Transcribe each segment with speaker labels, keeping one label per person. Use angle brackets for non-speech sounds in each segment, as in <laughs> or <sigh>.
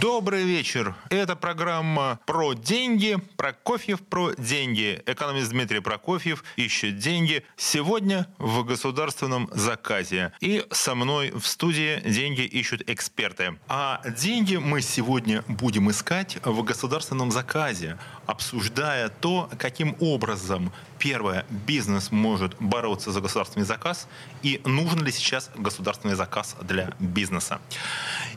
Speaker 1: Добрый вечер. Это программа про деньги. Прокофьев про деньги. Экономист Дмитрий Прокофьев ищет деньги сегодня в государственном заказе. И со мной в студии деньги ищут эксперты. А деньги мы сегодня будем искать в государственном заказе, обсуждая то, каким образом Первое, бизнес может бороться за государственный заказ, и нужен ли сейчас государственный заказ для бизнеса.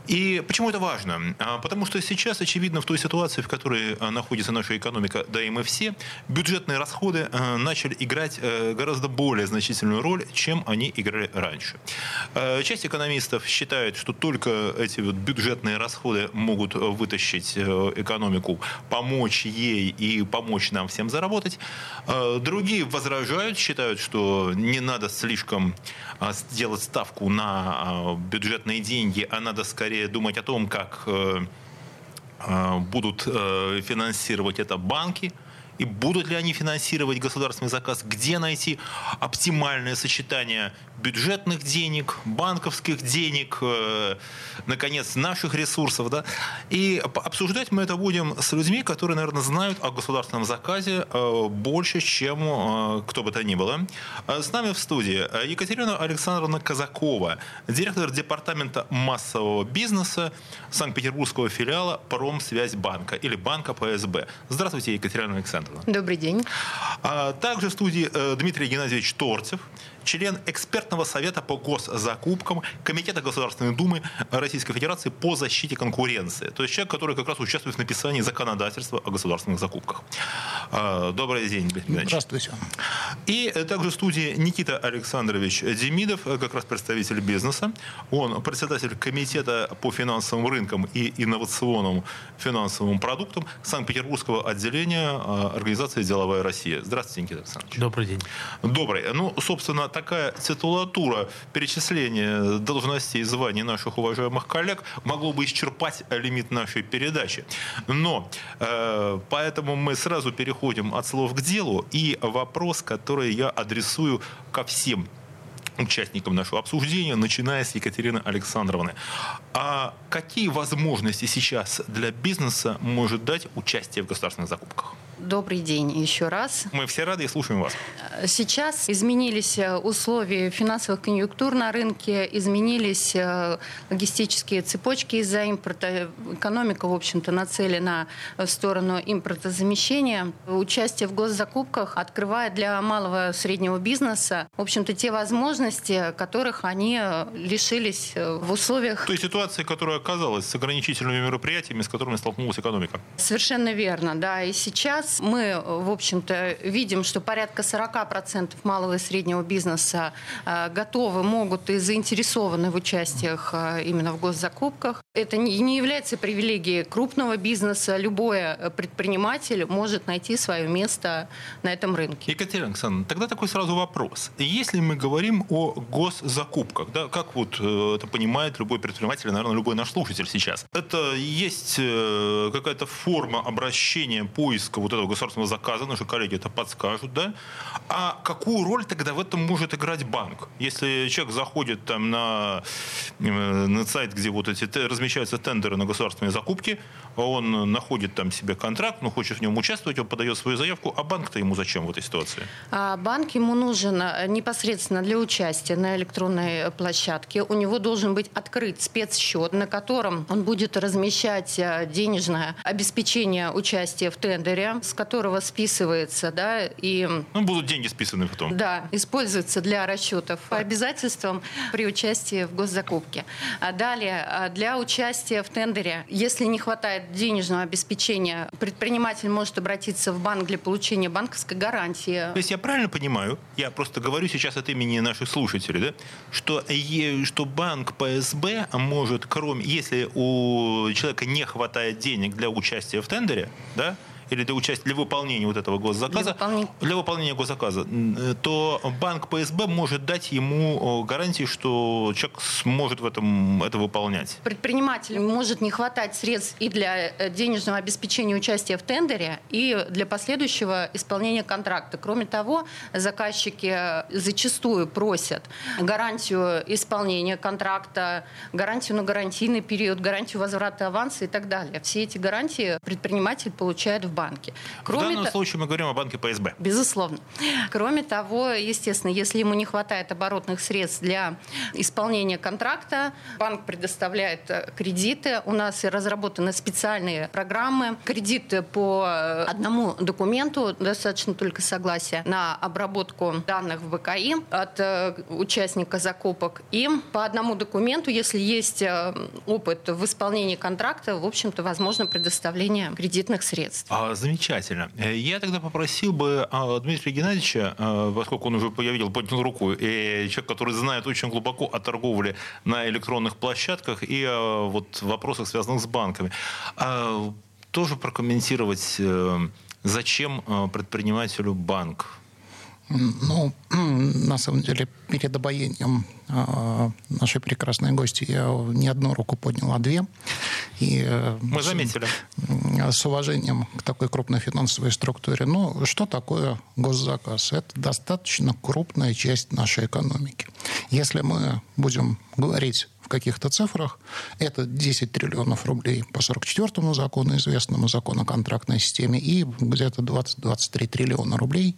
Speaker 1: И почему это важно? А, потому что сейчас, очевидно, в той ситуации, в которой а, находится наша экономика, да и мы все, бюджетные расходы а, начали играть э, гораздо более значительную роль, чем они играли раньше. Часть экономистов считает, что только эти вот бюджетные расходы могут вытащить э, экономику, помочь ей и помочь нам всем заработать. Другие возражают, считают, что не надо слишком а, делать ставку на а, бюджетные деньги, а надо скорее думать о том, как э, а, будут э, финансировать это банки, и будут ли они финансировать государственный заказ, где найти оптимальное сочетание бюджетных денег, банковских денег, э, наконец, наших ресурсов. Да? И обсуждать мы это будем с людьми, которые, наверное, знают о государственном заказе э, больше, чем э, кто бы то ни было. С нами в студии Екатерина Александровна Казакова, директор департамента массового бизнеса Санкт-Петербургского филиала Промсвязьбанка или банка ПСБ. Здравствуйте, Екатерина Александровна.
Speaker 2: Добрый день.
Speaker 1: А также в студии Дмитрий Геннадьевич Торцев, член экспертного совета по госзакупкам Комитета Государственной Думы Российской Федерации по защите конкуренции. То есть человек, который как раз участвует в написании законодательства о государственных закупках. А, добрый день,
Speaker 3: Дмитрий Здравствуйте.
Speaker 1: И также в студии Никита Александрович Демидов, как раз представитель бизнеса. Он председатель Комитета по финансовым рынкам и инновационным финансовым продуктам Санкт-Петербургского отделения а, организации «Деловая Россия». Здравствуйте, Никита Александрович.
Speaker 3: Добрый день.
Speaker 1: Добрый. Ну, собственно, такая титулатура перечисления должностей и званий наших уважаемых коллег могло бы исчерпать лимит нашей передачи. Но э, поэтому мы сразу переходим от слов к делу. И вопрос, который я адресую ко всем участникам нашего обсуждения, начиная с Екатерины Александровны. А какие возможности сейчас для бизнеса может дать участие в государственных закупках?
Speaker 2: Добрый день еще раз.
Speaker 1: Мы все рады и слушаем вас.
Speaker 2: Сейчас изменились э, условия финансовых конъюнктур на рынке, изменились э, логистические цепочки из-за импорта. Экономика, в общем-то, нацелена в сторону импортозамещения. Участие в госзакупках открывает для малого и среднего бизнеса, в общем-то, те возможности, которых они э, лишились в условиях...
Speaker 1: Той ситуации, которая оказалась с ограничительными мероприятиями, с которыми столкнулась экономика.
Speaker 2: Совершенно верно, да. И сейчас мы, в общем-то, видим, что порядка 40% малого и среднего бизнеса э, готовы, могут и заинтересованы в участиях э, именно в госзакупках. Это не является привилегией крупного бизнеса. Любой э, предприниматель может найти свое место на этом рынке.
Speaker 1: Екатерина Александровна, тогда такой сразу вопрос. Если мы говорим о госзакупках, да, как вот это понимает любой предприниматель, наверное, любой наш слушатель сейчас, это есть какая-то форма обращения, поиска вот этого этого государственного заказа, наши коллеги это подскажут, да? А какую роль тогда в этом может играть банк? Если человек заходит там на, э, на сайт, где вот эти размещаются тендеры на государственные закупки, он находит там себе контракт, но хочет в нем участвовать, он подает свою заявку, а банк-то ему зачем в этой ситуации?
Speaker 2: А банк ему нужен э, непосредственно для участия на электронной площадке. У него должен быть открыт спецсчет, на котором он будет размещать э, денежное обеспечение участия в тендере, с которого списывается, да, и...
Speaker 1: Ну, будут деньги списаны потом.
Speaker 2: Да, используется для расчетов по обязательствам при участии в госзакупке. А далее, а для участия в тендере, если не хватает денежного обеспечения, предприниматель может обратиться в банк для получения банковской гарантии.
Speaker 1: То есть я правильно понимаю, я просто говорю сейчас от имени наших слушателей, да, что, что банк ПСБ может, кроме, если у человека не хватает денег для участия в тендере, да, или для участия, для выполнения вот этого госзаказа, для выполнения, для выполнения госзаказа, то банк ПСБ может дать ему гарантии, что человек сможет в этом это выполнять.
Speaker 2: Предпринимателю может не хватать средств и для э, денежного обеспечения участия в тендере, и для последующего исполнения контракта. Кроме того, заказчики зачастую просят гарантию исполнения контракта, гарантию на гарантийный период, гарантию возврата аванса и так далее. Все эти гарантии предприниматель получает в банке.
Speaker 1: Кроме в данном случае мы говорим о банке ПСБ.
Speaker 2: Безусловно. Кроме того, естественно, если ему не хватает оборотных средств для исполнения контракта, банк предоставляет э, кредиты. У нас разработаны специальные программы. Кредиты по э, одному документу, достаточно только согласия на обработку данных в БКИ от э, участника закупок. И по одному документу, если есть опыт в исполнении контракта, в общем-то, возможно предоставление кредитных средств.
Speaker 1: А, замечательно. Я тогда попросил бы а, Дмитрия Геннадьевича, поскольку он уже, я видел, поднял руку, и человек, который знает очень глубоко о торговле на электронных площадках и о вот, вопросах, связанных с банками, а, тоже прокомментировать, э, зачем э, предпринимателю банк?
Speaker 3: Ну, <clears throat> на самом деле, перед обоением э, нашей прекрасной гости я не одну руку поднял, а две.
Speaker 1: И, э, Мы заметили.
Speaker 3: С, с уважением к такой крупной финансовой структуре. Ну, что такое госзаказ? Это достаточно крупная часть нашей экономики. Если мы будем говорить каких-то цифрах. Это 10 триллионов рублей по 44-му закону, известному закону о контрактной системе, и где-то 20-23 триллиона рублей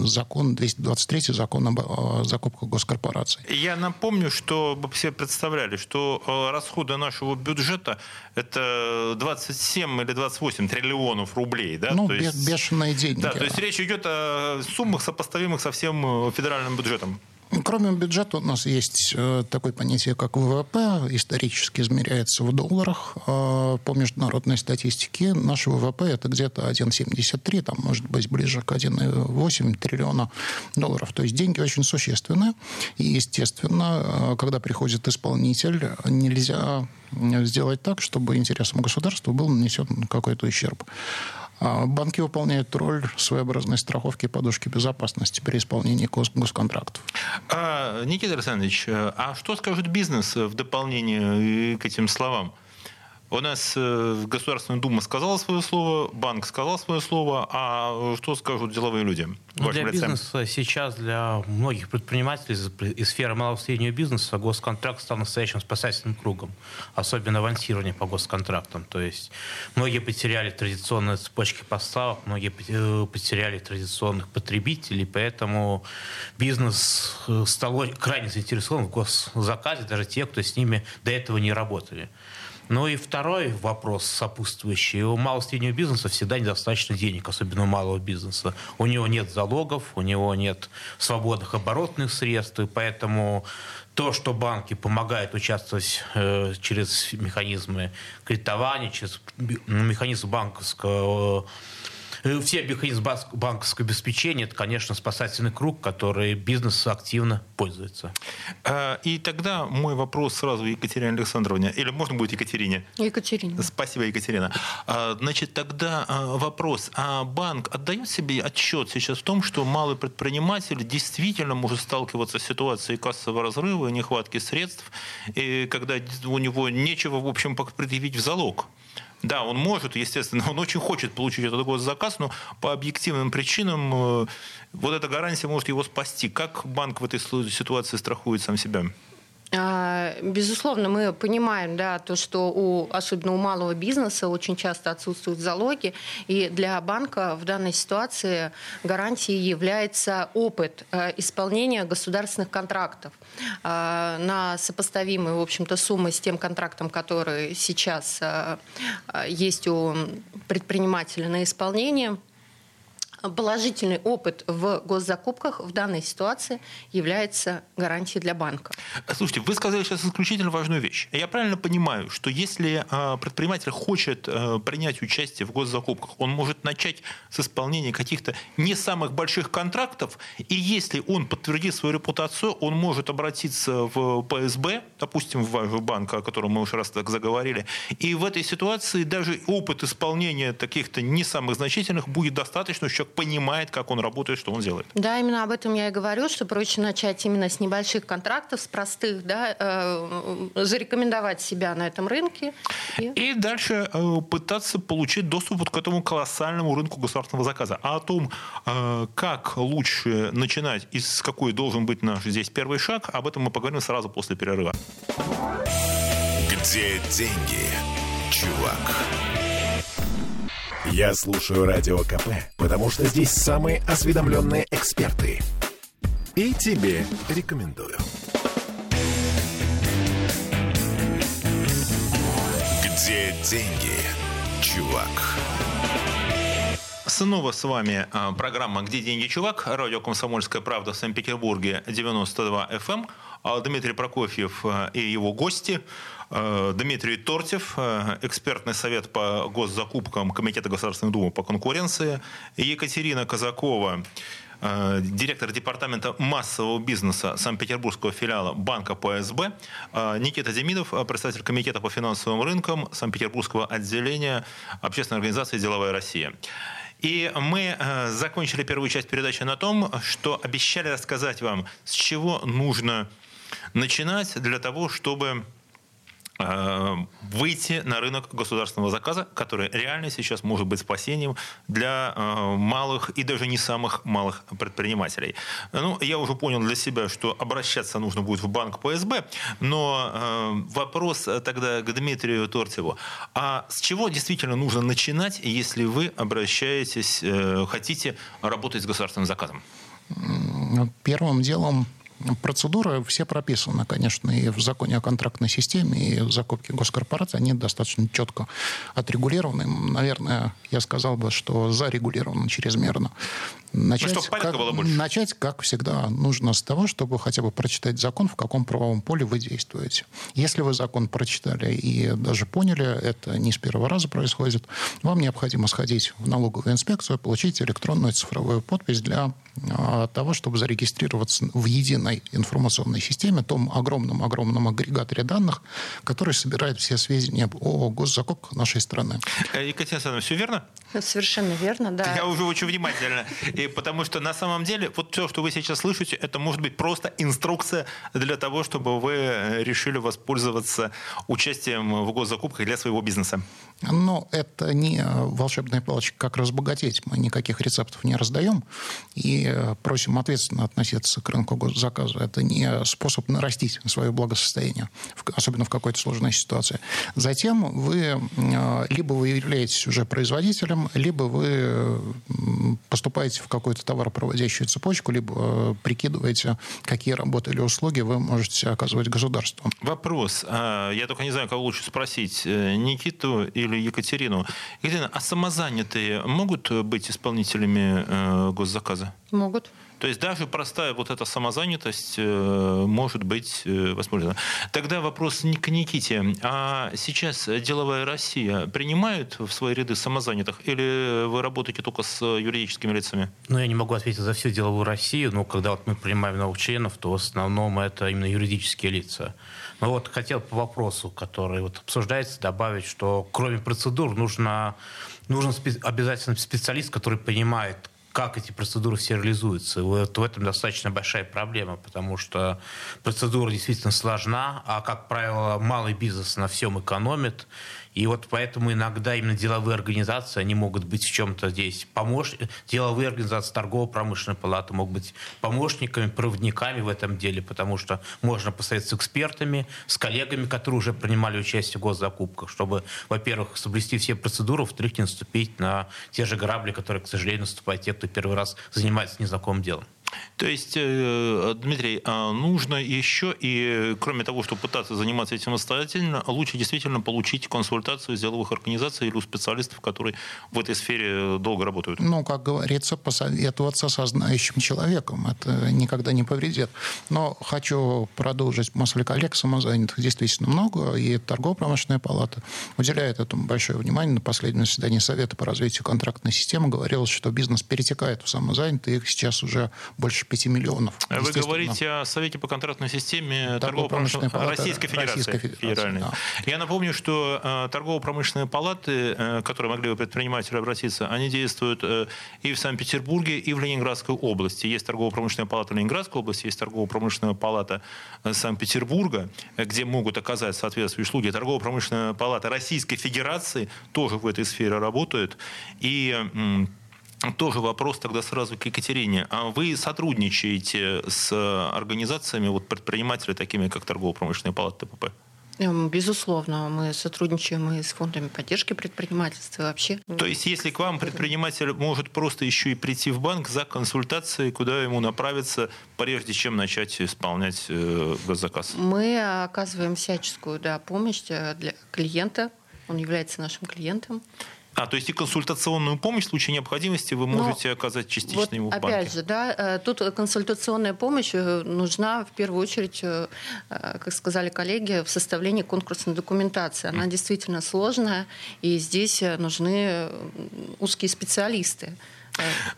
Speaker 3: закон 223 закон о закупках госкорпораций.
Speaker 1: Я напомню, что вы все представляли, что э, расходы нашего бюджета это 27 или 28 триллионов рублей. Да?
Speaker 3: Ну, то есть, бешеные деньги.
Speaker 1: Да, то есть речь идет о суммах, сопоставимых со всем э, федеральным бюджетом.
Speaker 3: Кроме бюджета у нас есть э, такое понятие, как ВВП, исторически измеряется в долларах. Э, по международной статистике наш ВВП это где-то 1,73, там может быть ближе к 1,8 триллиона долларов. То есть деньги очень существенные. И, естественно, э, когда приходит исполнитель, нельзя сделать так, чтобы интересам государства был нанесен какой-то ущерб. А банки выполняют роль своеобразной страховки подушки безопасности при исполнении гос госконтрактов.
Speaker 1: А, Никита Александрович, а что скажет бизнес в дополнение к этим словам? У нас э, Государственная Дума сказала свое слово, банк сказал свое слово, а что скажут деловые люди?
Speaker 4: Ну, для бизнеса сейчас, для многих предпринимателей из сферы малого и среднего бизнеса госконтракт стал настоящим спасательным кругом, особенно авансирование по госконтрактам. То есть многие потеряли традиционные цепочки поставок, многие э, потеряли традиционных потребителей, поэтому бизнес э, стал крайне заинтересован в госзаказе, даже те, кто с ними до этого не работали. Ну и второй вопрос сопутствующий. У малого среднего бизнеса всегда недостаточно денег, особенно у малого бизнеса. У него нет залогов, у него нет свободных оборотных средств, и поэтому то, что банки помогают участвовать э, через механизмы кредитования, через механизм банковского Э, все механизмы банковского обеспечения, это, конечно, спасательный круг, который бизнес активно пользуется.
Speaker 1: А, и тогда мой вопрос сразу Екатерине Александровне. Или можно будет Екатерине?
Speaker 2: Екатерине.
Speaker 1: Спасибо, Екатерина. А, значит, тогда вопрос. А банк отдает себе отчет сейчас в том, что малый предприниматель действительно может сталкиваться с ситуацией кассового разрыва и нехватки средств, и когда у него нечего, в общем, предъявить в залог? Да, он может, естественно, он очень хочет получить этот госзаказ, но по объективным причинам э, вот эта гарантия может его спасти. Как банк в этой ситуации страхует сам себя?
Speaker 2: А, безусловно, мы понимаем, да, то, что у, особенно у малого бизнеса очень часто отсутствуют залоги, и для банка в данной ситуации гарантией является опыт э, исполнения государственных контрактов э, на сопоставимые, в общем-то, суммы с тем контрактом, который сейчас э, есть у предпринимателя на исполнение. Положительный опыт в госзакупках в данной ситуации является гарантией для банка.
Speaker 1: Слушайте, вы сказали сейчас исключительно важную вещь. Я правильно понимаю, что если а, предприниматель хочет а, принять участие в госзакупках, он может начать с исполнения каких-то не самых больших контрактов, и если он подтвердит свою репутацию, он может обратиться в ПСБ, допустим, в ваш банк, о котором мы уже раз так заговорили, и в этой ситуации даже опыт исполнения таких-то не самых значительных будет достаточно, что человек понимает, как он работает, что он делает.
Speaker 2: Да, именно об этом я и говорю, что проще начать именно с небольших контрактов, с простых, да, э, зарекомендовать себя на этом рынке.
Speaker 1: И, и дальше э, пытаться получить доступ вот к этому колоссальному рынку государственного заказа. А о том, э, как лучше начинать и с какой должен быть наш здесь первый шаг, об этом мы поговорим сразу после перерыва.
Speaker 5: Где деньги, чувак? Я слушаю Радио КП, потому что здесь самые осведомленные эксперты. И тебе рекомендую. Где деньги, чувак?
Speaker 1: Снова с вами а, программа «Где деньги, чувак?» Радио «Комсомольская правда» в Санкт-Петербурге, 92 FM. Эм. А Дмитрий Прокофьев а, и его гости. Дмитрий Тортьев, экспертный совет по госзакупкам Комитета Государственной Думы по конкуренции. Екатерина Казакова, Э, директор департамента массового бизнеса Санкт-Петербургского филиала банка ПСБ, э, Никита Демидов, э, представитель Комитета по финансовым рынкам Санкт-Петербургского отделения общественной организации «Деловая Россия». И мы закончили первую часть передачи на том, что обещали рассказать вам, с чего нужно начинать для того, чтобы Э, выйти на рынок государственного заказа, который реально сейчас может быть спасением для э, малых и даже не самых малых предпринимателей. Ну, я уже понял для себя, что обращаться нужно будет в банк ПСБ, но э, вопрос тогда к Дмитрию Тортьеву. А с чего действительно нужно начинать, если вы обращаетесь, хотите работать с государственным заказом?
Speaker 3: Первым делом Процедуры все прописаны, конечно, и в законе о контрактной системе, и в закупке госкорпораций. Они достаточно четко отрегулированы. Наверное, я сказал бы, что зарегулированы чрезмерно. Начать, ну, как, было больше. начать, как всегда, нужно с того, чтобы хотя бы прочитать закон, в каком правовом поле вы действуете. Если вы закон прочитали и даже поняли, это не с первого раза происходит, вам необходимо сходить в налоговую инспекцию, получить электронную цифровую подпись для а, того, чтобы зарегистрироваться в единой информационной системе, том огромном-огромном агрегаторе данных, который собирает все сведения о госзакупках нашей страны.
Speaker 1: Э, Екатерина Александровна, все верно?
Speaker 2: Совершенно верно, да.
Speaker 1: Я уже очень внимательно. И потому что на самом деле вот все, что вы сейчас слышите, это может быть просто инструкция для того, чтобы вы э, решили воспользоваться участием в госзакупках для своего бизнеса.
Speaker 3: Но это не волшебная палочка, как разбогатеть. Мы никаких рецептов не раздаем. И э, просим ответственно относиться к рынку госзаказа. Это не способ нарастить свое благосостояние, особенно в какой-то сложной ситуации. Затем вы э, либо вы являетесь уже производителем, либо вы поступаете в какую-то товаропроводящую цепочку, либо э, прикидываете, какие работы или услуги вы можете оказывать государству.
Speaker 1: Вопрос. А, я только не знаю, кого лучше спросить, э, Никиту или Екатерину. Екатерина, а самозанятые могут быть исполнителями э, госзаказа?
Speaker 2: Могут.
Speaker 1: То есть даже простая вот эта самозанятость э, может быть э, воспользована. Тогда вопрос к Никите. А сейчас деловая Россия принимает в свои ряды самозанятых или вы работаете только с юридическими лицами?
Speaker 4: Ну, я не могу ответить за всю деловую Россию, но когда вот мы принимаем новых членов, то в основном это именно юридические лица. Но вот хотел по вопросу, который вот обсуждается, добавить, что кроме процедур нужно, нужен обязательно специалист, который понимает, как эти процедуры все реализуются. Вот в этом достаточно большая проблема, потому что процедура действительно сложна, а, как правило, малый бизнес на всем экономит. И вот поэтому иногда именно деловые организации, они могут быть в чем-то здесь помощниками. Деловые организации торгово-промышленной палаты могут быть помощниками, проводниками в этом деле, потому что можно посоветоваться с экспертами, с коллегами, которые уже принимали участие в госзакупках, чтобы, во-первых, соблюсти все процедуры, во-вторых, не наступить на те же грабли, которые, к сожалению, наступают те, кто первый раз занимается незнакомым делом.
Speaker 1: То есть, э, Дмитрий, а нужно еще и, кроме того, чтобы пытаться заниматься этим самостоятельно, лучше действительно получить консультацию из деловых организаций или у специалистов, которые в этой сфере долго работают?
Speaker 3: Ну, как говорится, посоветоваться со знающим человеком. Это никогда не повредит. Но хочу продолжить мысль коллег самозанятых. Действительно много, и торгово-промышленная палата уделяет этому большое внимание. На последнем заседании Совета по развитию контрактной системы говорилось, что бизнес перетекает в самозанятые, их сейчас уже больше 5 миллионов.
Speaker 1: Вы говорите о Совете по контрактной системе торгово-промышленной палаты Российской Федерации. Российской Федерации Федеральной. Да. Я напомню, что э, торгово-промышленные палаты, э, которые могли бы предприниматели обратиться, они действуют э, и в Санкт-Петербурге, и в Ленинградской области. Есть торгово-промышленная палата Ленинградской области, есть торгово-промышленная палата Санкт-Петербурга, где могут оказать соответствующие услуги. Торгово-промышленная палата Российской Федерации тоже в этой сфере работает. И тоже вопрос тогда сразу к Екатерине. А вы сотрудничаете с организациями вот, предпринимателей, такими как Торгово-промышленная палата ТПП?
Speaker 2: Эм, безусловно, мы сотрудничаем и с фондами поддержки предпринимательства вообще.
Speaker 1: То есть, если к вам предприниматель может просто еще и прийти в банк за консультацией, куда ему направиться, прежде чем начать исполнять э, госзаказ?
Speaker 2: Мы оказываем всяческую да, помощь э, для клиента. Он является нашим клиентом.
Speaker 1: А, то есть и консультационную помощь в случае необходимости вы можете Но оказать частично вот ему в
Speaker 2: банке? Опять же, да, э, тут консультационная помощь э, нужна в первую очередь, э, как сказали коллеги, в составлении конкурсной документации. Она действительно сложная, и здесь нужны узкие специалисты.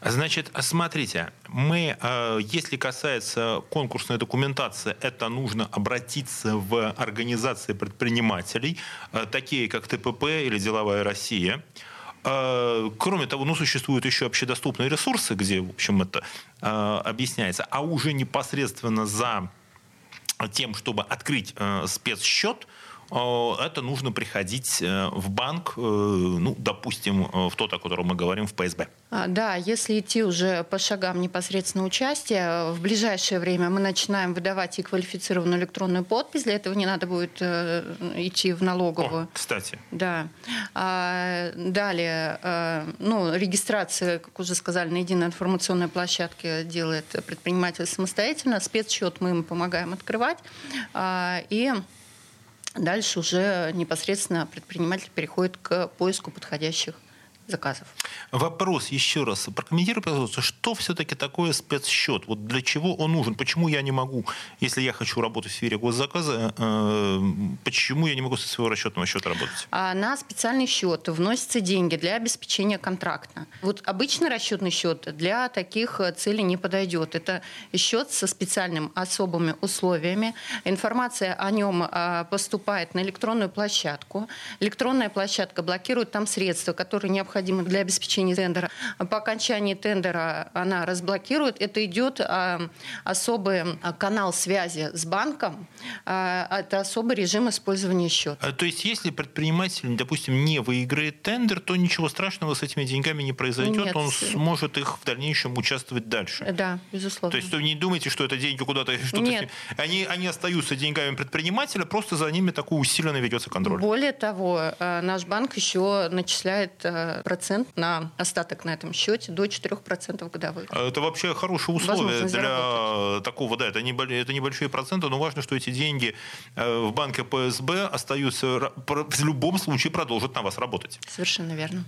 Speaker 1: Значит, смотрите, мы, если касается конкурсной документации, это нужно обратиться в организации предпринимателей, такие как ТПП или Деловая Россия. Кроме того, ну, существуют еще общедоступные ресурсы, где, в общем, это объясняется. А уже непосредственно за тем, чтобы открыть спецсчет, это нужно приходить э, в банк, э, ну, допустим, э, в тот, о котором мы говорим, в ПСБ.
Speaker 2: А, да, если идти уже по шагам непосредственно участия, в ближайшее время мы начинаем выдавать и квалифицированную электронную подпись. Для этого не надо будет идти в налоговую. О,
Speaker 1: кстати.
Speaker 2: Да. А, далее, ну, регистрация, как уже сказали, на единой информационной площадке делает предприниматель самостоятельно. Спецсчет мы им помогаем открывать. А, и Дальше уже непосредственно предприниматель переходит к поиску подходящих заказов.
Speaker 1: Вопрос еще раз. Прокомментируй, пожалуйста, что все-таки такое спецсчет? Вот для чего он нужен? Почему я не могу, если я хочу работать в сфере госзаказа, э, почему я не могу со своего расчетного счета работать?
Speaker 2: А на специальный счет вносятся деньги для обеспечения контракта. Вот обычный расчетный счет для таких целей не подойдет. Это счет со специальными особыми условиями. Информация о нем а, поступает на электронную площадку. Электронная площадка блокирует там средства, которые необходимы необходимых для обеспечения тендера. По окончании тендера она разблокирует. Это идет а, особый а, канал связи с банком. А, это особый режим использования счета.
Speaker 1: То есть, если предприниматель, допустим, не выиграет тендер, то ничего страшного с этими деньгами не произойдет. Нет. Он сможет их в дальнейшем участвовать дальше.
Speaker 2: Да, безусловно.
Speaker 1: То есть, вы не думайте, что это деньги куда-то... <laughs> Что Нет. Они, они остаются деньгами предпринимателя, просто за ними такой усиленно ведется контроль.
Speaker 2: Более того, наш банк еще начисляет процент на остаток на этом счете до 4% годовых.
Speaker 1: А это вообще хорошие условия для такого, да, это, не, это небольшие проценты, но важно, что эти деньги э, в банке ПСБ остаются, в любом случае продолжат на вас работать.
Speaker 2: Совершенно верно.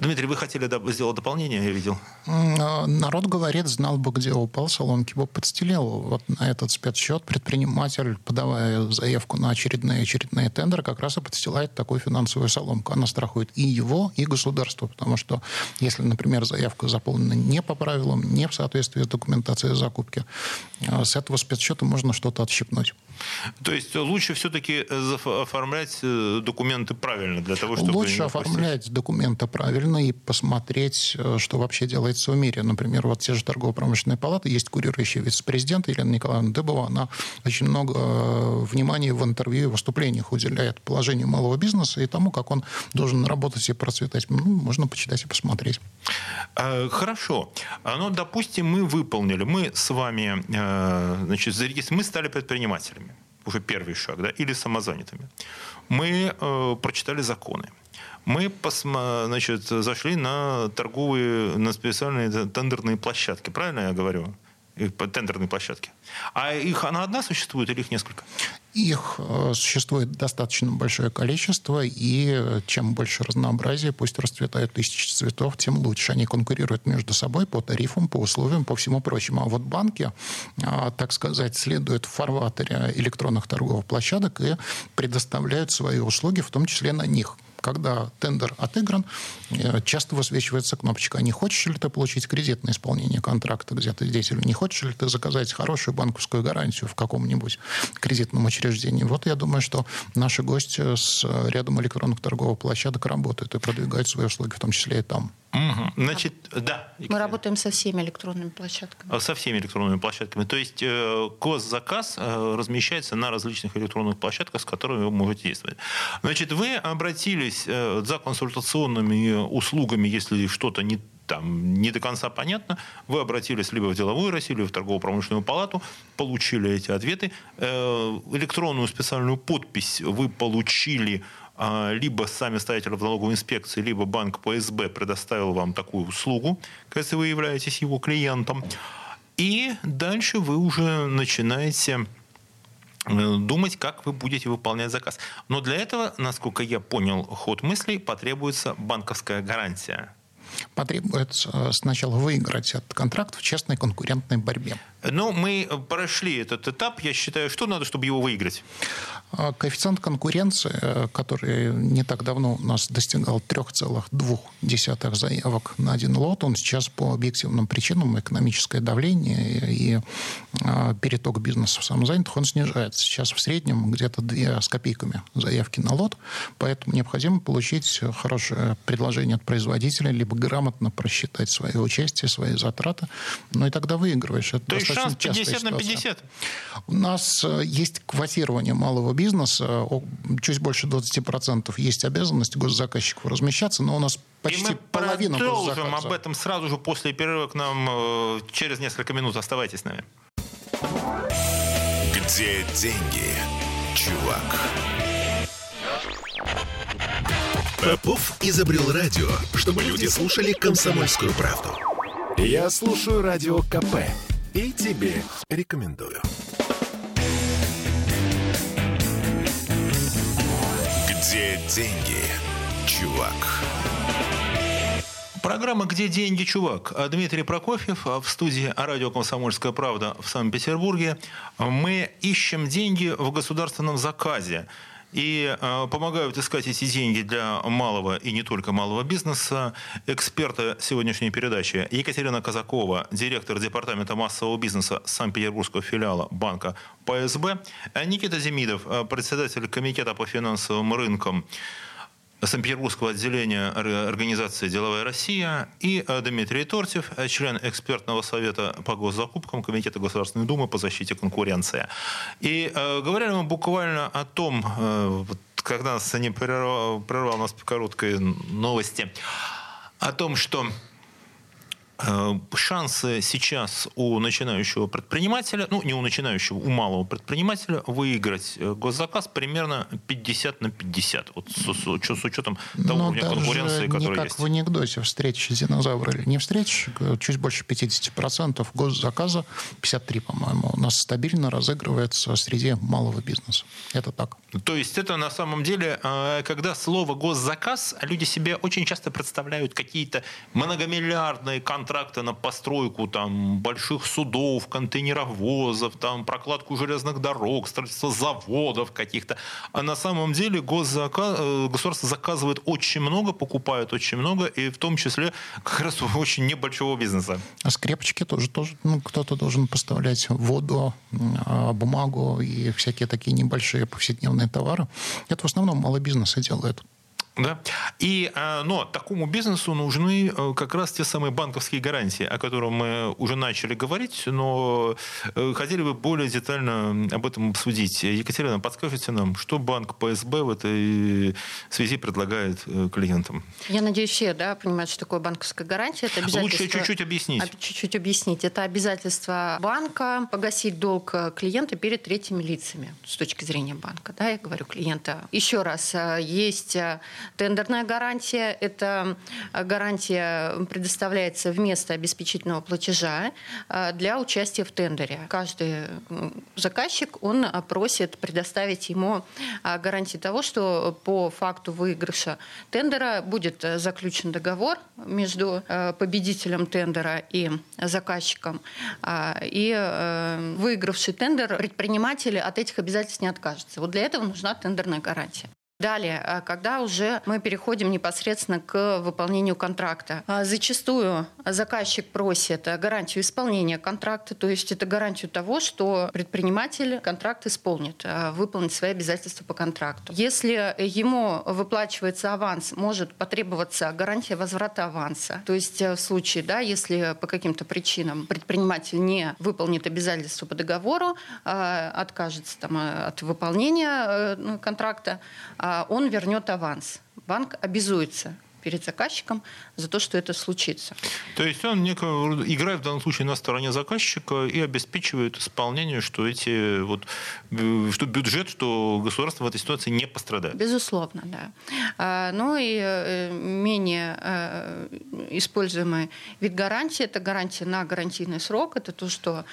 Speaker 1: Дмитрий, вы хотели сделать дополнение, я видел.
Speaker 3: А, народ говорит, знал бы, где упал, соломки бы подстелил. Вот на этот спецсчет предприниматель, подавая заявку на очередные очередные тендеры, как раз и подстилает такую финансовую соломку. Она страхует и его, и государство, потому что если, например, заявка заполнена не по правилам, не в соответствии с документацией закупки, а, с этого спецсчета можно что-то отщипнуть.
Speaker 1: То есть лучше все-таки оформлять э, документы правильно для того, чтобы...
Speaker 3: Лучше оформлять документы правильно и посмотреть, э, что вообще делается в мире. Например, вот те же торгово-промышленные палаты, есть курирующий вице-президент Елена Николаевна Дыбова, она очень много э, внимания в интервью и выступлениях уделяет положению малого бизнеса и тому, как он должен работать и процветать. Ну, можно почитать и посмотреть.
Speaker 1: Хорошо. Ну, допустим, мы выполнили, мы с вами, значит, мы стали предпринимателями уже первый шаг, да, или самозанятыми. Мы э, прочитали законы. Мы посма, значит, зашли на торговые, на специальные тендерные площадки, правильно я говорю? тендерной площадки. А их она одна существует или их несколько?
Speaker 3: Их э, существует достаточно большое количество, и чем больше разнообразия, пусть расцветают тысячи цветов, тем лучше. Они конкурируют между собой по тарифам, по условиям, по всему прочему. А вот банки, а, так сказать, следуют в фарватере электронных торговых площадок и предоставляют свои услуги, в том числе на них когда тендер отыгран, э, часто высвечивается кнопочка «Не хочешь ли ты получить кредит на исполнение контракта где-то здесь?» или «Не хочешь ли ты заказать хорошую банковскую гарантию в каком-нибудь кредитном учреждении?» Вот я думаю, что наши гости с рядом электронных торговых площадок работают и продвигают свои услуги, в том числе и там.
Speaker 1: Угу. Значит, да.
Speaker 2: Мы работаем со всеми электронными площадками.
Speaker 1: Со всеми электронными площадками. То есть э, госзаказ э, размещается на различных электронных площадках, с которыми вы можете действовать. Значит, вы обратились э, за консультационными услугами, если что-то не там не до конца понятно, вы обратились либо в деловую Россию, либо в торгово-промышленную палату, получили эти ответы, электронную специальную подпись вы получили а, либо сами ставители в налоговой инспекции, либо банк ПСБ предоставил вам такую услугу, если вы являетесь его клиентом. И дальше вы уже начинаете э, думать, как вы будете выполнять заказ. Но для этого, насколько я понял ход мыслей, потребуется банковская гарантия
Speaker 3: потребуется сначала выиграть этот контракт в честной конкурентной борьбе.
Speaker 1: Ну, мы прошли этот этап. Я считаю, что надо, чтобы его выиграть?
Speaker 3: А, коэффициент конкуренции, э, который не так давно у нас достигал 3,2 заявок на один лот, он сейчас по объективным причинам, экономическое давление и а, переток бизнеса в самозанятых, он снижается. Сейчас в среднем где-то 2 с копейками заявки на лот, поэтому необходимо получить хорошее предложение от производителя, либо грамотно просчитать свое участие, свои затраты, ну и тогда выигрываешь.
Speaker 1: Это То есть шанс 50 на 50?
Speaker 3: У нас э, есть квотирование малого бизнеса, чуть больше 20% есть обязанность госзаказчиков размещаться, но у нас почти
Speaker 1: и мы
Speaker 3: половина
Speaker 1: продолжим об этом сразу же после перерыва к нам э, через несколько минут. Оставайтесь с нами.
Speaker 5: Где деньги, чувак? Попов изобрел радио, чтобы люди слушали комсомольскую правду. Я слушаю радио КП и тебе рекомендую. Где деньги, чувак?
Speaker 1: Программа «Где деньги, чувак?» Дмитрий Прокофьев в студии радио «Комсомольская правда» в Санкт-Петербурге. Мы ищем деньги в государственном заказе и э, помогают искать эти деньги для малого и не только малого бизнеса. Эксперты сегодняшней передачи Екатерина Казакова, директор департамента массового бизнеса Санкт-Петербургского филиала банка ПСБ, Никита Демидов, э, председатель комитета по финансовым рынкам Санкт-Петербургского отделения организации «Деловая Россия» и э, Дмитрий Тортьев, э, член экспертного совета по госзакупкам Комитета Государственной Думы по защите конкуренции. И э, говорили мы буквально о том, э, когда нас не прервал, прервал нас по короткой новости, о том, что шансы сейчас у начинающего предпринимателя, ну не у начинающего, у малого предпринимателя выиграть э, госзаказ примерно 50 на 50. Вот с, с, с учетом того
Speaker 3: Но
Speaker 1: уровня конкуренции, который
Speaker 3: не
Speaker 1: есть.
Speaker 3: как в анекдоте встреч динозавра или не встреч, чуть больше 50% госзаказа, 53, по-моему, у нас стабильно разыгрывается среди малого бизнеса. Это так.
Speaker 1: То есть это на самом деле, э, когда слово госзаказ, люди себе очень часто представляют какие-то многомиллиардные контракты, контракты на постройку там, больших судов, контейнеровозов, там, прокладку железных дорог, строительство заводов каких-то. А на самом деле госзаказ, э, государство заказывает очень много, покупает очень много, и в том числе как раз <laughs> очень небольшого бизнеса.
Speaker 3: А скрепочки тоже, тоже ну, кто-то должен поставлять воду, а, бумагу и всякие такие небольшие повседневные товары. Это в основном малый бизнес и делает.
Speaker 1: Да? И, а, но такому бизнесу нужны э, как раз те самые банковские гарантии, о которых мы уже начали говорить, но э, хотели бы более детально об этом обсудить. Екатерина, подскажите нам, что банк ПСБ в этой связи предлагает э, клиентам?
Speaker 2: Я надеюсь, все да, понимают, что такое банковская гарантия. Это
Speaker 1: обязательство... Лучше чуть-чуть объяснить.
Speaker 2: Чуть-чуть объяснить. Это обязательство банка погасить долг клиента перед третьими лицами с точки зрения банка. Да, я говорю клиента. Еще раз, есть Тендерная гарантия – это гарантия предоставляется вместо обеспечительного платежа для участия в тендере. Каждый заказчик, он просит предоставить ему гарантии того, что по факту выигрыша тендера будет заключен договор между победителем тендера и заказчиком. И выигравший тендер предприниматели от этих обязательств не откажутся. Вот для этого нужна тендерная гарантия. Далее, а, когда уже мы переходим непосредственно к выполнению контракта, а, зачастую заказчик просит гарантию исполнения контракта, то есть это гарантию того, что предприниматель контракт исполнит, а, выполнит свои обязательства по контракту. Если ему выплачивается аванс, может потребоваться гарантия возврата аванса. То есть э, в случае, да, если по каким-то причинам предприниматель не выполнит обязательства по договору, откажется там, от выполнения э, контракта, а он вернет аванс. Банк обязуется перед заказчиком за то, что это случится.
Speaker 1: То есть он неко, играет в данном случае на стороне заказчика и обеспечивает исполнение, что эти вот э, что бюджет, что государство в этой ситуации не пострадает.
Speaker 2: Безусловно, да. А, ну и э, менее э, используемый вид гарантии это гарантия на гарантийный срок. Это то, что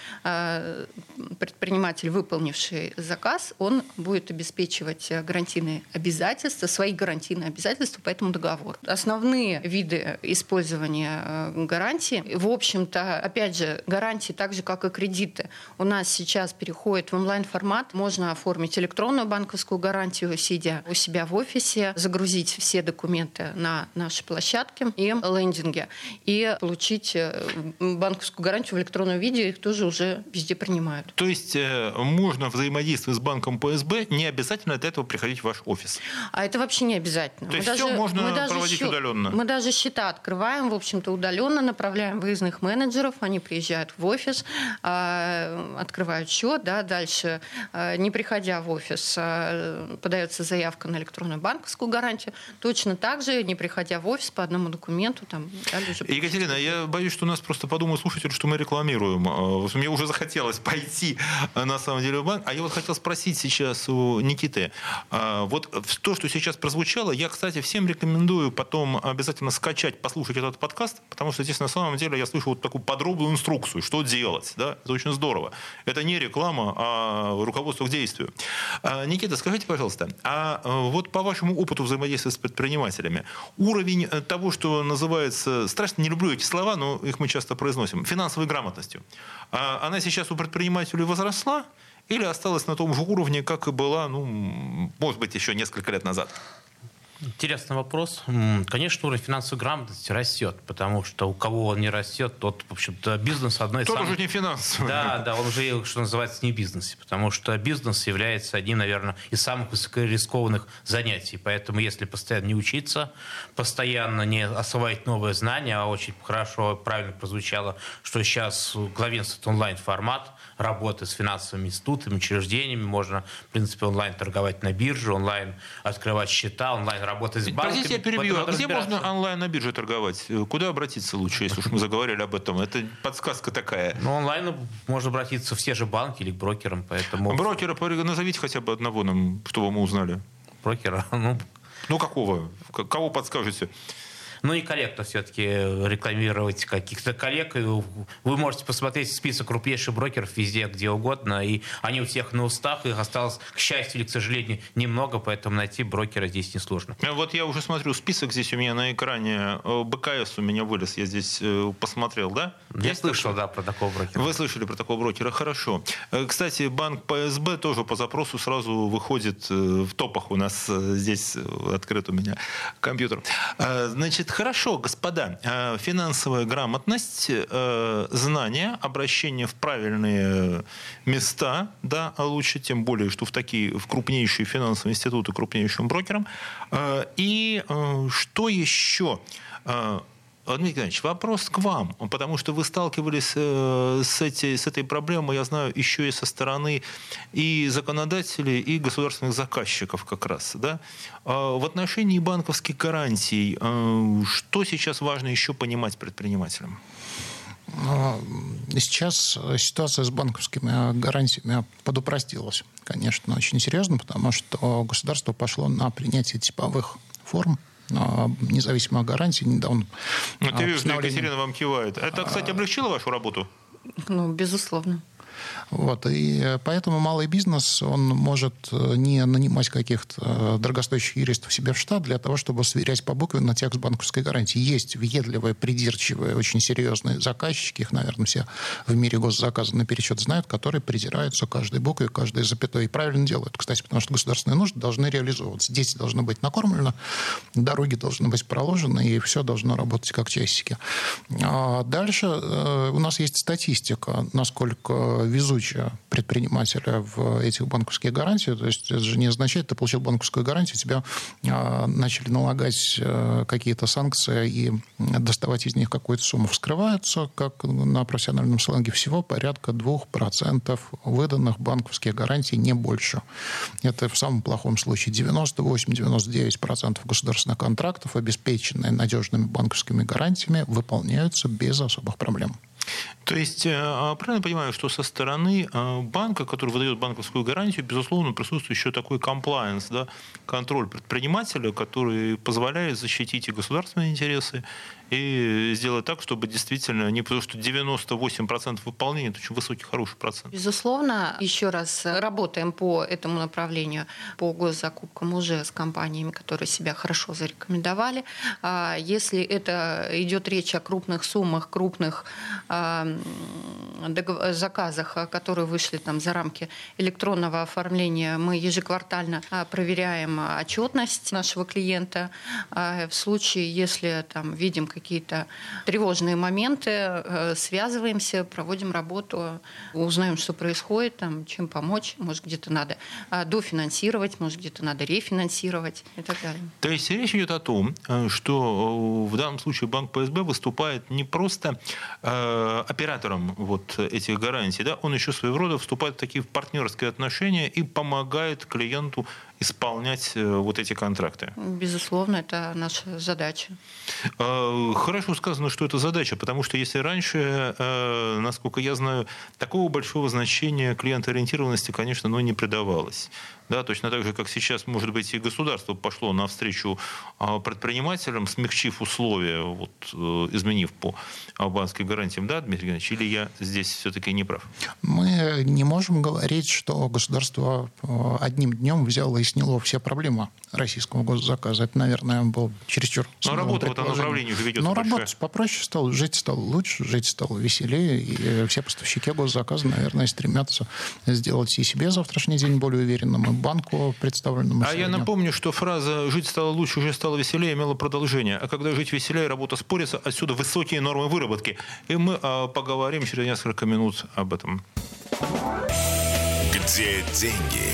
Speaker 2: предприниматель, выполнивший заказ, он будет обеспечивать гарантийные обязательства, свои гарантийные обязательства по этому договору основные виды использования э, гарантии. В общем-то, опять же, гарантии, так же, как и кредиты, у нас сейчас переходят в онлайн-формат. Можно оформить электронную банковскую гарантию, сидя у себя в офисе, загрузить все документы на нашей площадке и лендинге, и получить э, банковскую гарантию в электронном виде. Их тоже уже везде принимают.
Speaker 1: То есть э, можно взаимодействовать с банком ПСБ, не обязательно для этого приходить в ваш офис?
Speaker 2: А это вообще не обязательно.
Speaker 1: То есть мы все даже, можно проводить удаленно?
Speaker 2: Мы даже счета открываем, в общем-то, удаленно, направляем выездных менеджеров, они приезжают в офис, а, открывают счет, да, дальше, а, не приходя в офис, а, подается заявка на электронную банковскую гарантию, точно так же, не приходя в офис по одному документу. Там,
Speaker 1: дальше Екатерина, я боюсь, что у нас просто подумают слушатели, что мы рекламируем. Мне уже захотелось пойти, на самом деле, в банк. А я вот хотел спросить сейчас у Никиты. Вот то, что сейчас прозвучало, я, кстати, всем рекомендую потом обязательно скачать, послушать этот подкаст, потому что здесь на самом деле я слышу вот такую подробную инструкцию, что делать. Да? Это очень здорово. Это не реклама, а руководство к действию. А, Никита, скажите, пожалуйста, а э, вот по вашему опыту взаимодействия с предпринимателями, уровень э, того, что называется, страшно не люблю эти слова, но их мы часто произносим, финансовой грамотностью, а она сейчас у предпринимателей возросла, или осталась на том же уровне, как и была, ну, может быть, еще несколько лет назад?
Speaker 4: Интересный вопрос. Конечно, уровень финансовой грамотности растет, потому что у кого он не растет, тот, в общем-то, бизнес одной из
Speaker 1: Тот самых... уже не финансовый.
Speaker 4: Да, да, он уже, что называется, не бизнес, потому что бизнес является одним, наверное, из самых высокорискованных занятий. Поэтому, если постоянно не учиться, постоянно не осваивать новые знания, а очень хорошо, правильно прозвучало, что сейчас главенствует онлайн-формат работы с финансовыми институтами, учреждениями, можно, в принципе, онлайн торговать на бирже, онлайн открывать счета, онлайн работать с банками.
Speaker 1: Простите, я перебью. А где можно онлайн на бирже торговать? Куда обратиться лучше, если уж мы заговорили об этом? Это подсказка такая.
Speaker 4: Ну, онлайн можно обратиться в все же банки или к брокерам, поэтому...
Speaker 1: Брокера назовите хотя бы одного нам, чтобы мы узнали.
Speaker 4: Брокера? <laughs> Ну,
Speaker 1: ну какого? Кого подскажете?
Speaker 4: Ну и корректно все-таки рекламировать каких-то коллег. Вы можете посмотреть список крупнейших брокеров везде, где угодно, и они у всех на устах, их осталось, к счастью или к сожалению, немного, поэтому найти брокера здесь несложно.
Speaker 1: Э, вот я уже смотрю, список здесь у меня на экране, э, БКС у меня вылез, я здесь э, посмотрел, да?
Speaker 4: Я Есть слышал, да, про такого брокера.
Speaker 1: Вы слышали про такого брокера, хорошо. Кстати, банк ПСБ тоже по запросу сразу выходит в топах у нас здесь открыт у меня компьютер. Значит, Значит, хорошо, господа, э, финансовая грамотность, э, знание, обращение в правильные места, да, лучше, тем более, что в такие, в крупнейшие финансовые институты, крупнейшим брокерам. Э, и что еще? Дмитрий Николаевич, вопрос к вам, потому что вы сталкивались э, с, эти, с этой проблемой, я знаю, еще и со стороны и законодателей, и государственных заказчиков как раз. Да? А в отношении банковских гарантий, э, что сейчас важно еще понимать предпринимателям?
Speaker 3: Ну, сейчас ситуация с банковскими гарантиями подупростилась, конечно, очень серьезно, потому что государство пошло на принятие типовых форм независимых гарантий недавно.
Speaker 1: Ну, ты видишь, Екатерина вам кивает. Это, кстати, облегчило вашу работу?
Speaker 2: Ну, безусловно.
Speaker 3: Вот, и поэтому малый бизнес, он может э, не нанимать каких-то э, дорогостоящих юристов себе в штат для того, чтобы сверять по букве на текст банковской гарантии. Есть въедливые, придирчивые, очень серьезные заказчики, их, наверное, все в мире госзаказа наперечет знают, которые придираются каждой букве, каждой запятой. И правильно делают, кстати, потому что государственные нужды должны реализовываться. Дети должны быть накормлены, дороги должны быть проложены, и все должно работать как часики. А дальше э, у нас есть статистика, насколько везучие предпринимателя в этих банковских гарантиях. То есть это же не означает, ты получил банковскую гарантию, тебя э, начали налагать э, какие-то санкции и доставать из них какую-то сумму. Вскрываются, как на профессиональном сленге, всего порядка 2% выданных банковских гарантий, не больше. Это в самом плохом случае 98-99% государственных контрактов, обеспеченные надежными банковскими гарантиями, выполняются без особых проблем.
Speaker 1: То есть, э, а, правильно понимаю, что со стороны э, банка, который выдает банковскую гарантию, безусловно, присутствует еще такой комплайенс, да, контроль предпринимателя, который позволяет защитить и государственные интересы, и сделать так, чтобы действительно не потому, что 98% выполнения – это очень высокий, хороший процент.
Speaker 2: Безусловно, еще раз работаем по этому направлению, по госзакупкам уже с компаниями, которые себя хорошо зарекомендовали. А если это идет речь о крупных суммах, крупных а, заказах, которые вышли там за рамки электронного оформления, мы ежеквартально а, проверяем отчетность нашего клиента. В случае, если там видим какие-то тревожные моменты, э, связываемся, проводим работу, узнаем, что происходит, там, чем помочь, может, где-то надо а, дофинансировать, может, где-то надо рефинансировать и так далее.
Speaker 1: То есть речь идет о том, э, что э, в данном случае Банк ПСБ выступает не просто э, оператором вот этих гарантий, да, он еще своего рода вступает в такие партнерские отношения и помогает клиенту исполнять вот эти контракты.
Speaker 2: Безусловно, это наша задача.
Speaker 1: А, хорошо сказано, что это задача, потому что если раньше, э, насколько я знаю, такого большого значения клиентоориентированности, конечно, но не придавалось. Да, точно так же, как сейчас, может быть, и государство пошло навстречу а, предпринимателям, смягчив условия, вот, э, изменив по банковским гарантиям. Да, Дмитрий Геннадьевич, или я здесь все-таки не прав?
Speaker 3: Мы не можем говорить, что государство э, одним днем взяло и сняло все проблемы российского госзаказа. Это, наверное, был чересчур...
Speaker 1: Но работа в этом направлении уже ведется
Speaker 3: Но работа попроще стала, жить стало лучше, жить стало веселее, и все поставщики госзаказа, наверное, стремятся сделать и себе завтрашний день более уверенным, и банку представленному.
Speaker 1: А я напомню, что фраза «жить стало лучше, уже стало веселее» имела продолжение. А когда жить веселее, работа спорится, отсюда высокие нормы выработки. И мы а, поговорим через несколько минут об этом.
Speaker 5: Где деньги,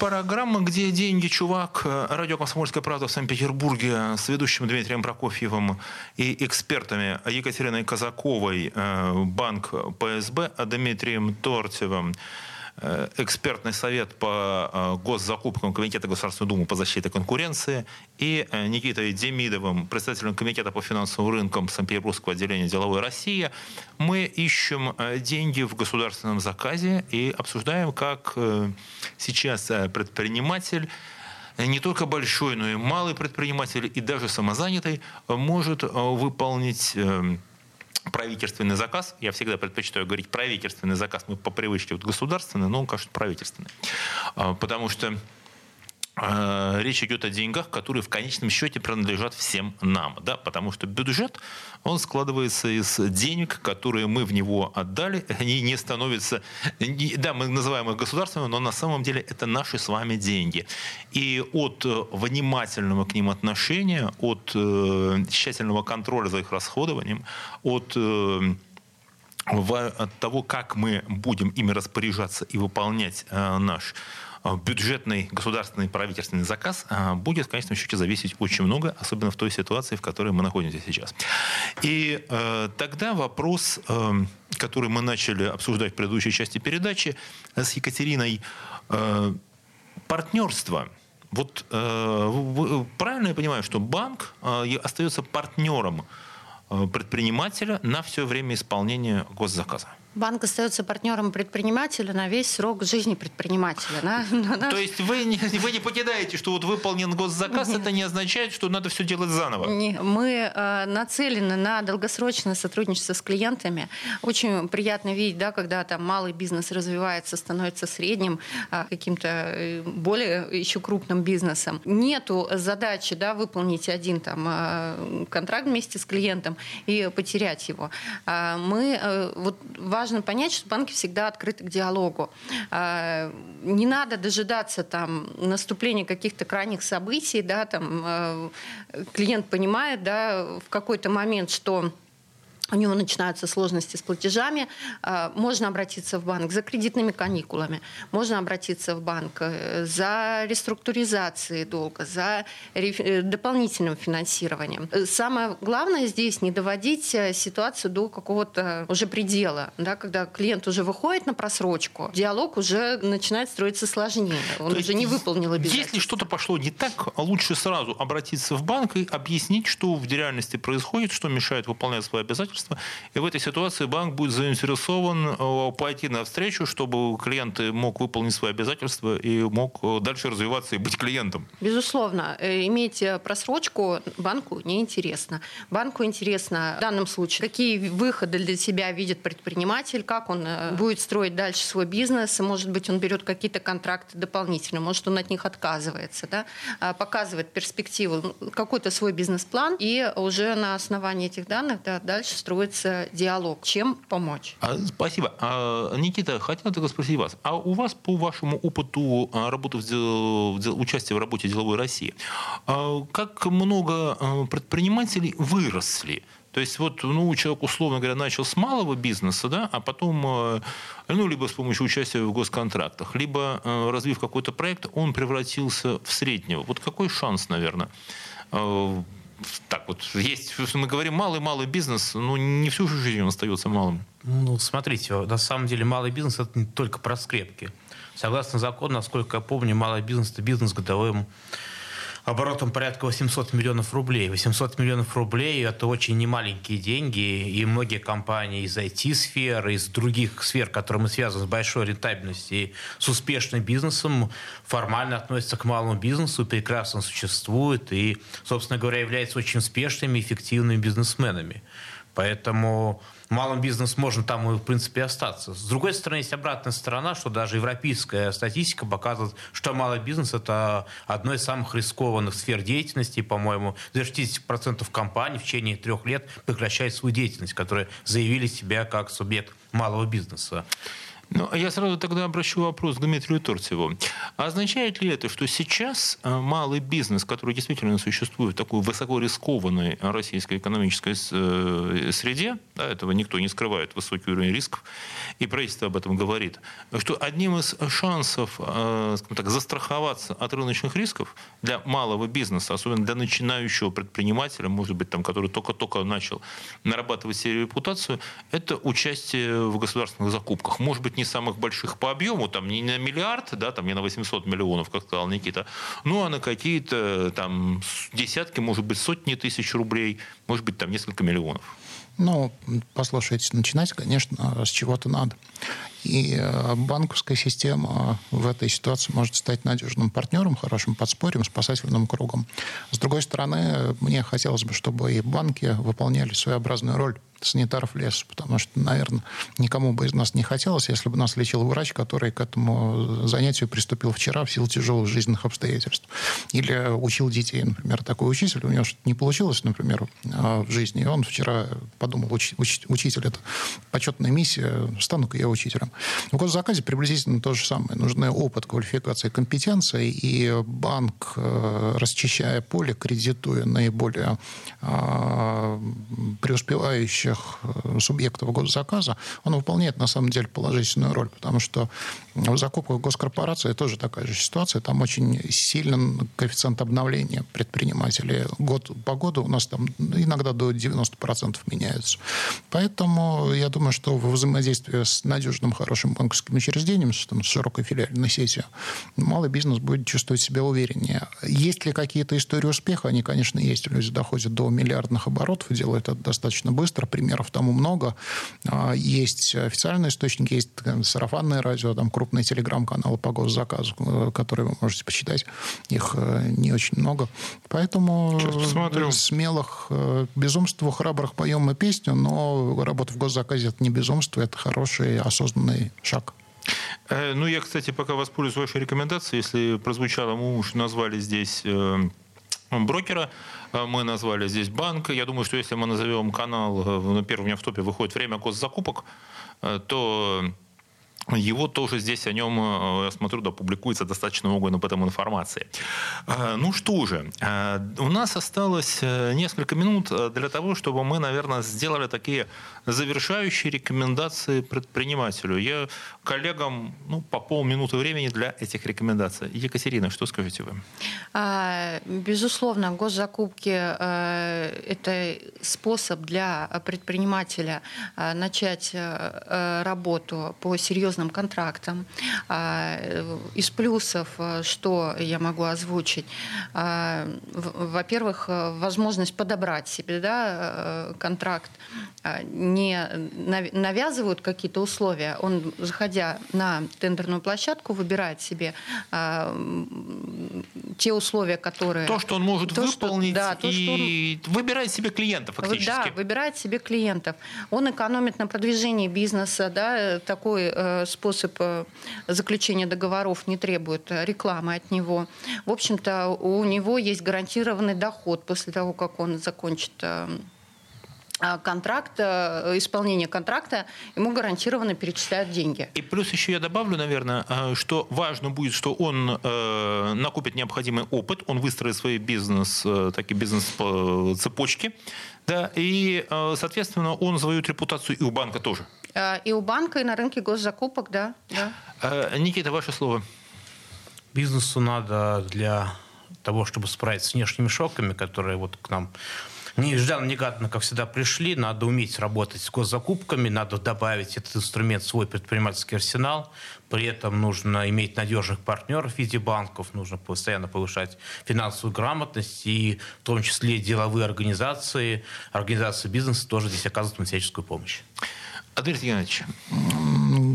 Speaker 1: Программа «Где деньги, чувак?» Радио «Комсомольская правда» в Санкт-Петербурге с ведущим Дмитрием Прокофьевым и экспертами Екатериной Казаковой, э, банк ПСБ, а Дмитрием Тортьевым, Э, экспертный совет по э, госзакупкам Комитета Государственной Думы по защите конкуренции и э, Никитой Демидовым, председателем Комитета по финансовым рынкам Санкт-Петербургского отделения «Деловой России». Мы ищем деньги в государственном заказе и обсуждаем, как сейчас предприниматель не только большой, но и малый предприниматель и даже самозанятый может выполнить правительственный заказ, я всегда предпочитаю говорить правительственный заказ, мы по привычке вот государственный, но он, конечно, правительственный. А, потому что речь идет о деньгах, которые в конечном счете принадлежат всем нам, да, потому что бюджет, он складывается из денег, которые мы в него отдали, они не становятся, да, мы называем их государственными, но на самом деле это наши с вами деньги. И от внимательного к ним отношения, от э, тщательного контроля за их расходованием, от э, от того, как мы будем ими распоряжаться и выполнять э, наш бюджетный государственный правительственный заказ, будет, в конечном счете, зависеть очень много, особенно в той ситуации, в которой мы находимся сейчас. И тогда вопрос, который мы начали обсуждать в предыдущей части передачи с Екатериной, партнерство – вот э, правильно я понимаю, что банк э, остается партнером э, предпринимателя на все время исполнения госзаказа?
Speaker 2: Банк остается партнером предпринимателя на весь срок жизни предпринимателя. Да? <laughs>
Speaker 1: То есть вы не, <laughs> вы не покидаете, что вот выполнен госзаказ, Нет. это не означает, что надо все делать заново?
Speaker 2: Не, мы э, нацелены на долгосрочное сотрудничество с клиентами. Очень приятно видеть, да, когда там малый бизнес развивается, становится средним, э, каким-то э, более еще крупным бизнесом. Нету задачи да, выполнить один там, э, контракт вместе с клиентом и потерять его. Э, мы э, вот, важно понять, что банки всегда открыты к диалогу. А, не надо дожидаться там, наступления каких-то крайних событий. Да, там, э, клиент понимает да, в какой-то момент, что у него начинаются сложности с платежами, а, можно обратиться в банк за кредитными каникулами, можно обратиться в банк э, за реструктуризацией долга, за э, дополнительным финансированием. Самое главное здесь не доводить э, ситуацию до какого-то уже предела, да, когда клиент уже выходит на просрочку, диалог уже начинает строиться сложнее, он То уже не выполнил обязательства.
Speaker 1: Если что-то пошло не так, лучше сразу обратиться в банк и объяснить, что в реальности происходит, что мешает выполнять свои обязательства, обстоятельства. И в этой ситуации банк будет заинтересован э, пойти навстречу, чтобы клиент мог выполнить свои обязательства и мог э, дальше развиваться и быть клиентом.
Speaker 2: Безусловно. Э, иметь просрочку банку неинтересно. Банку интересно в данном случае, какие выходы для себя видит предприниматель, как он будет строить дальше свой бизнес. Может быть, он берет какие-то контракты дополнительные, может, он от них отказывается. Да? А, показывает перспективу, какой-то свой бизнес-план, и уже на основании этих данных да, дальше строить строится диалог. Чем помочь?
Speaker 1: А, спасибо. А, Никита, хотел только спросить вас. А у вас по вашему опыту а, работы в, в участия в работе деловой России, а, как много а, предпринимателей выросли? То есть вот ну, человек, условно говоря, начал с малого бизнеса, да, а потом, а, ну, либо с помощью участия в госконтрактах, либо развив какой-то проект, он превратился в среднего. Вот какой шанс, наверное, так вот, есть, мы говорим, малый-малый бизнес, но не всю жизнь он остается малым.
Speaker 4: Ну, смотрите, на самом деле малый бизнес – это не только про скрепки. Согласно закону, насколько я помню, малый бизнес – это бизнес годовым оборотом порядка 800 миллионов рублей. 800 миллионов рублей – это очень немаленькие деньги, и многие компании из IT-сферы, из других сфер, которые мы связаны с большой рентабельностью и с успешным бизнесом, формально относятся к малому бизнесу, прекрасно существуют и, собственно говоря, являются очень успешными, эффективными бизнесменами. Поэтому малым бизнес можно там, в принципе, остаться. С другой стороны, есть обратная сторона, что даже европейская статистика показывает, что малый бизнес – это одно из самых рискованных сфер деятельности. По-моему, даже 60% компаний в течение трех лет прекращают свою деятельность, которые заявили себя как субъект малого бизнеса.
Speaker 1: Ну, а я сразу тогда обращу вопрос к Дмитрию Торцеву. Означает ли это, что сейчас э, малый бизнес, который действительно существует в такой высоко рискованной российской экономической э, среде, да, этого никто не скрывает, высокий уровень рисков, и правительство об этом говорит, что одним из шансов э, так, застраховаться от рыночных рисков для малого бизнеса, особенно для начинающего предпринимателя, может быть, там, который только-только начал нарабатывать себе репутацию, это участие в государственных закупках. Может быть, не самых больших по объему, там не на миллиард, да, там не на 800 миллионов, как сказал Никита, ну а на какие-то там десятки, может быть, сотни тысяч рублей, может быть, там несколько миллионов.
Speaker 3: Ну, послушайте, начинать, конечно, с чего-то надо. И э, банковская система в этой ситуации может стать надежным партнером, хорошим подспорьем, спасательным кругом. С другой стороны, мне хотелось бы, чтобы и банки выполняли своеобразную роль санитаров леса, потому что, наверное, никому бы из нас не хотелось, если бы нас лечил врач, который к этому занятию приступил вчера в силу тяжелых жизненных обстоятельств. Или учил детей, например, такой учитель, у него что-то не получилось, например, а, в жизни, и он вчера подумал, уч, уч, учитель, это почетная миссия, стану-ка я учителем. В госзаказе приблизительно то же самое. Нужны опыт, квалификация, компетенция, и банк, э, расчищая поле, кредитуя наиболее а, действующих э, субъектов госзаказа, он выполняет на самом деле положительную роль, потому что в закупках госкорпорации тоже такая же ситуация. Там очень сильный коэффициент обновления предпринимателей. Год по году у нас там иногда до 90% меняются. Поэтому я думаю, что во взаимодействии с надежным, хорошим банковским учреждением, с, там, с широкой филиальной сетью, малый бизнес будет чувствовать себя увереннее. Есть ли какие-то истории успеха? Они, конечно, есть. Люди доходят до миллиардных оборотов, делают это достаточно быстро. Примеров тому много. А, есть официальные источники, есть сарафанное радио, там крупные телеграм-каналы по госзаказу, э, которые вы можете почитать. Их э, не очень много. Поэтому смелых э, безумству храбрых поем мы песню, но работа в госзаказе – это не безумство, это хороший осознанный шаг.
Speaker 1: Ну, я, кстати, пока воспользуюсь вашей рекомендацией. Если прозвучало, мы уж назвали здесь брокера, мы назвали здесь банк. Я думаю, что если мы назовем канал, ну, первый у меня в топе выходит «Время госзакупок», то его тоже здесь о нем, э, я смотрю, да, публикуется достаточно много об этом информации. Э, ну что же, э, у нас осталось несколько минут для того, чтобы мы, наверное, сделали такие завершающие рекомендации предпринимателю. Я коллегам ну, по полминуты времени для этих рекомендаций. Екатерина, что скажете вы?
Speaker 2: А, безусловно, госзакупки – это способ для предпринимателя начать работу по серьезным серьезным контрактам. А, из плюсов, э, что я могу озвучить? А, во-первых, э, возможность подобрать себе да, э, контракт. А, не навязывают какие-то условия. Он, заходя на тендерную площадку, выбирает себе те условия, которые...
Speaker 1: То, что он может то, выполнить, что, да, то, и что он... выбирает себе клиентов фактически.
Speaker 2: Да, выбирает себе клиентов. Он экономит на продвижении бизнеса, да, такой способ э, заключения договоров не требует рекламы от него. В общем-то, у него есть гарантированный доход после того, как он закончит э, контракт, э, исполнение контракта, ему гарантированно перечисляют деньги.
Speaker 1: И плюс еще я добавлю, наверное, что важно будет, что он э, накопит необходимый опыт, он выстроит свой бизнес, э, такие бизнес-цепочки, да, и, э, соответственно, он завоюет репутацию и у банка тоже.
Speaker 2: Э, и у банка, и на рынке госзакупок, да. да.
Speaker 1: Э, Никита, ваше слово.
Speaker 4: Бизнесу надо для того, чтобы справиться с внешними шоками, которые вот к нам неожиданно-негаданно, как всегда, пришли. Надо уметь работать с госзакупками, надо добавить этот инструмент в свой предпринимательский арсенал. При этом нужно иметь надежных партнеров в виде банков, нужно постоянно повышать финансовую грамотность, и в том числе деловые организации, организации бизнеса тоже здесь оказывают материальскую помощь.
Speaker 1: Андрей Геннадьевич.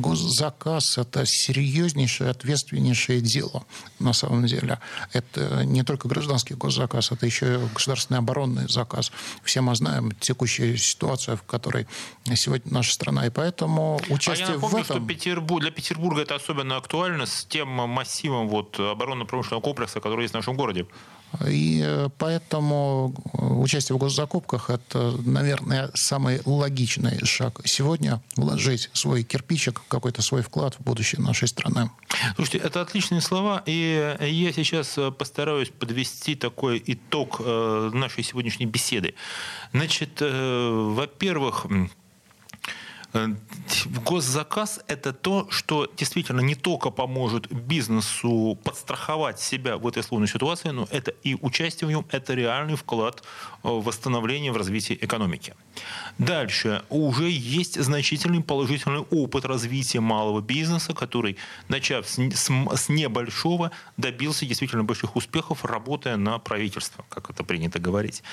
Speaker 3: Госзаказ – это серьезнейшее, ответственнейшее дело на самом деле. Это не только гражданский госзаказ, это еще и государственный оборонный заказ. Все мы знаем текущую ситуацию, в которой сегодня наша страна, и поэтому участие а я напомню, в этом...
Speaker 1: что Петербург, для Петербурга это особенно актуально с тем массивом вот, оборонно-промышленного комплекса, который есть в нашем городе.
Speaker 3: И э, поэтому э, участие в госзакупках – это, наверное, самый логичный шаг сегодня – вложить свой кирпичик, какой-то свой вклад в будущее нашей страны.
Speaker 1: Слушайте, это отличные слова, и я сейчас э, постараюсь подвести такой итог нашей сегодняшней беседы. Значит, во-первых, Э, госзаказ – это то, что действительно не только поможет бизнесу подстраховать себя в этой сложной ситуации, но это и участие в нем – это реальный вклад в восстановление, в развитие экономики. Дальше. Уже есть значительный положительный опыт развития малого бизнеса, который, начав с, с, небольшого, добился действительно больших успехов, работая на правительство, как это принято говорить.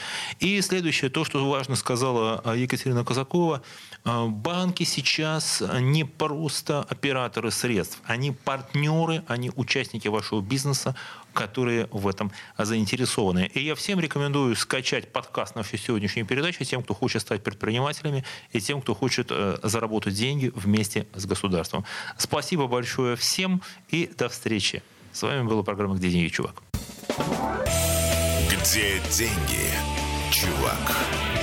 Speaker 1: И следующее, то, что важно сказала а, Екатерина Казакова, а, банки сейчас не просто операторы средств, они партнеры, они участники вашего бизнеса, которые в этом заинтересованы. И я всем рекомендую скачать подкаст нашей сегодняшней передачи тем, кто хочет стать предпринимателями и тем, кто хочет э, заработать деньги вместе с государством. Спасибо большое всем и до встречи. С вами была программа «Где деньги, чувак?»
Speaker 5: Где деньги, чувак?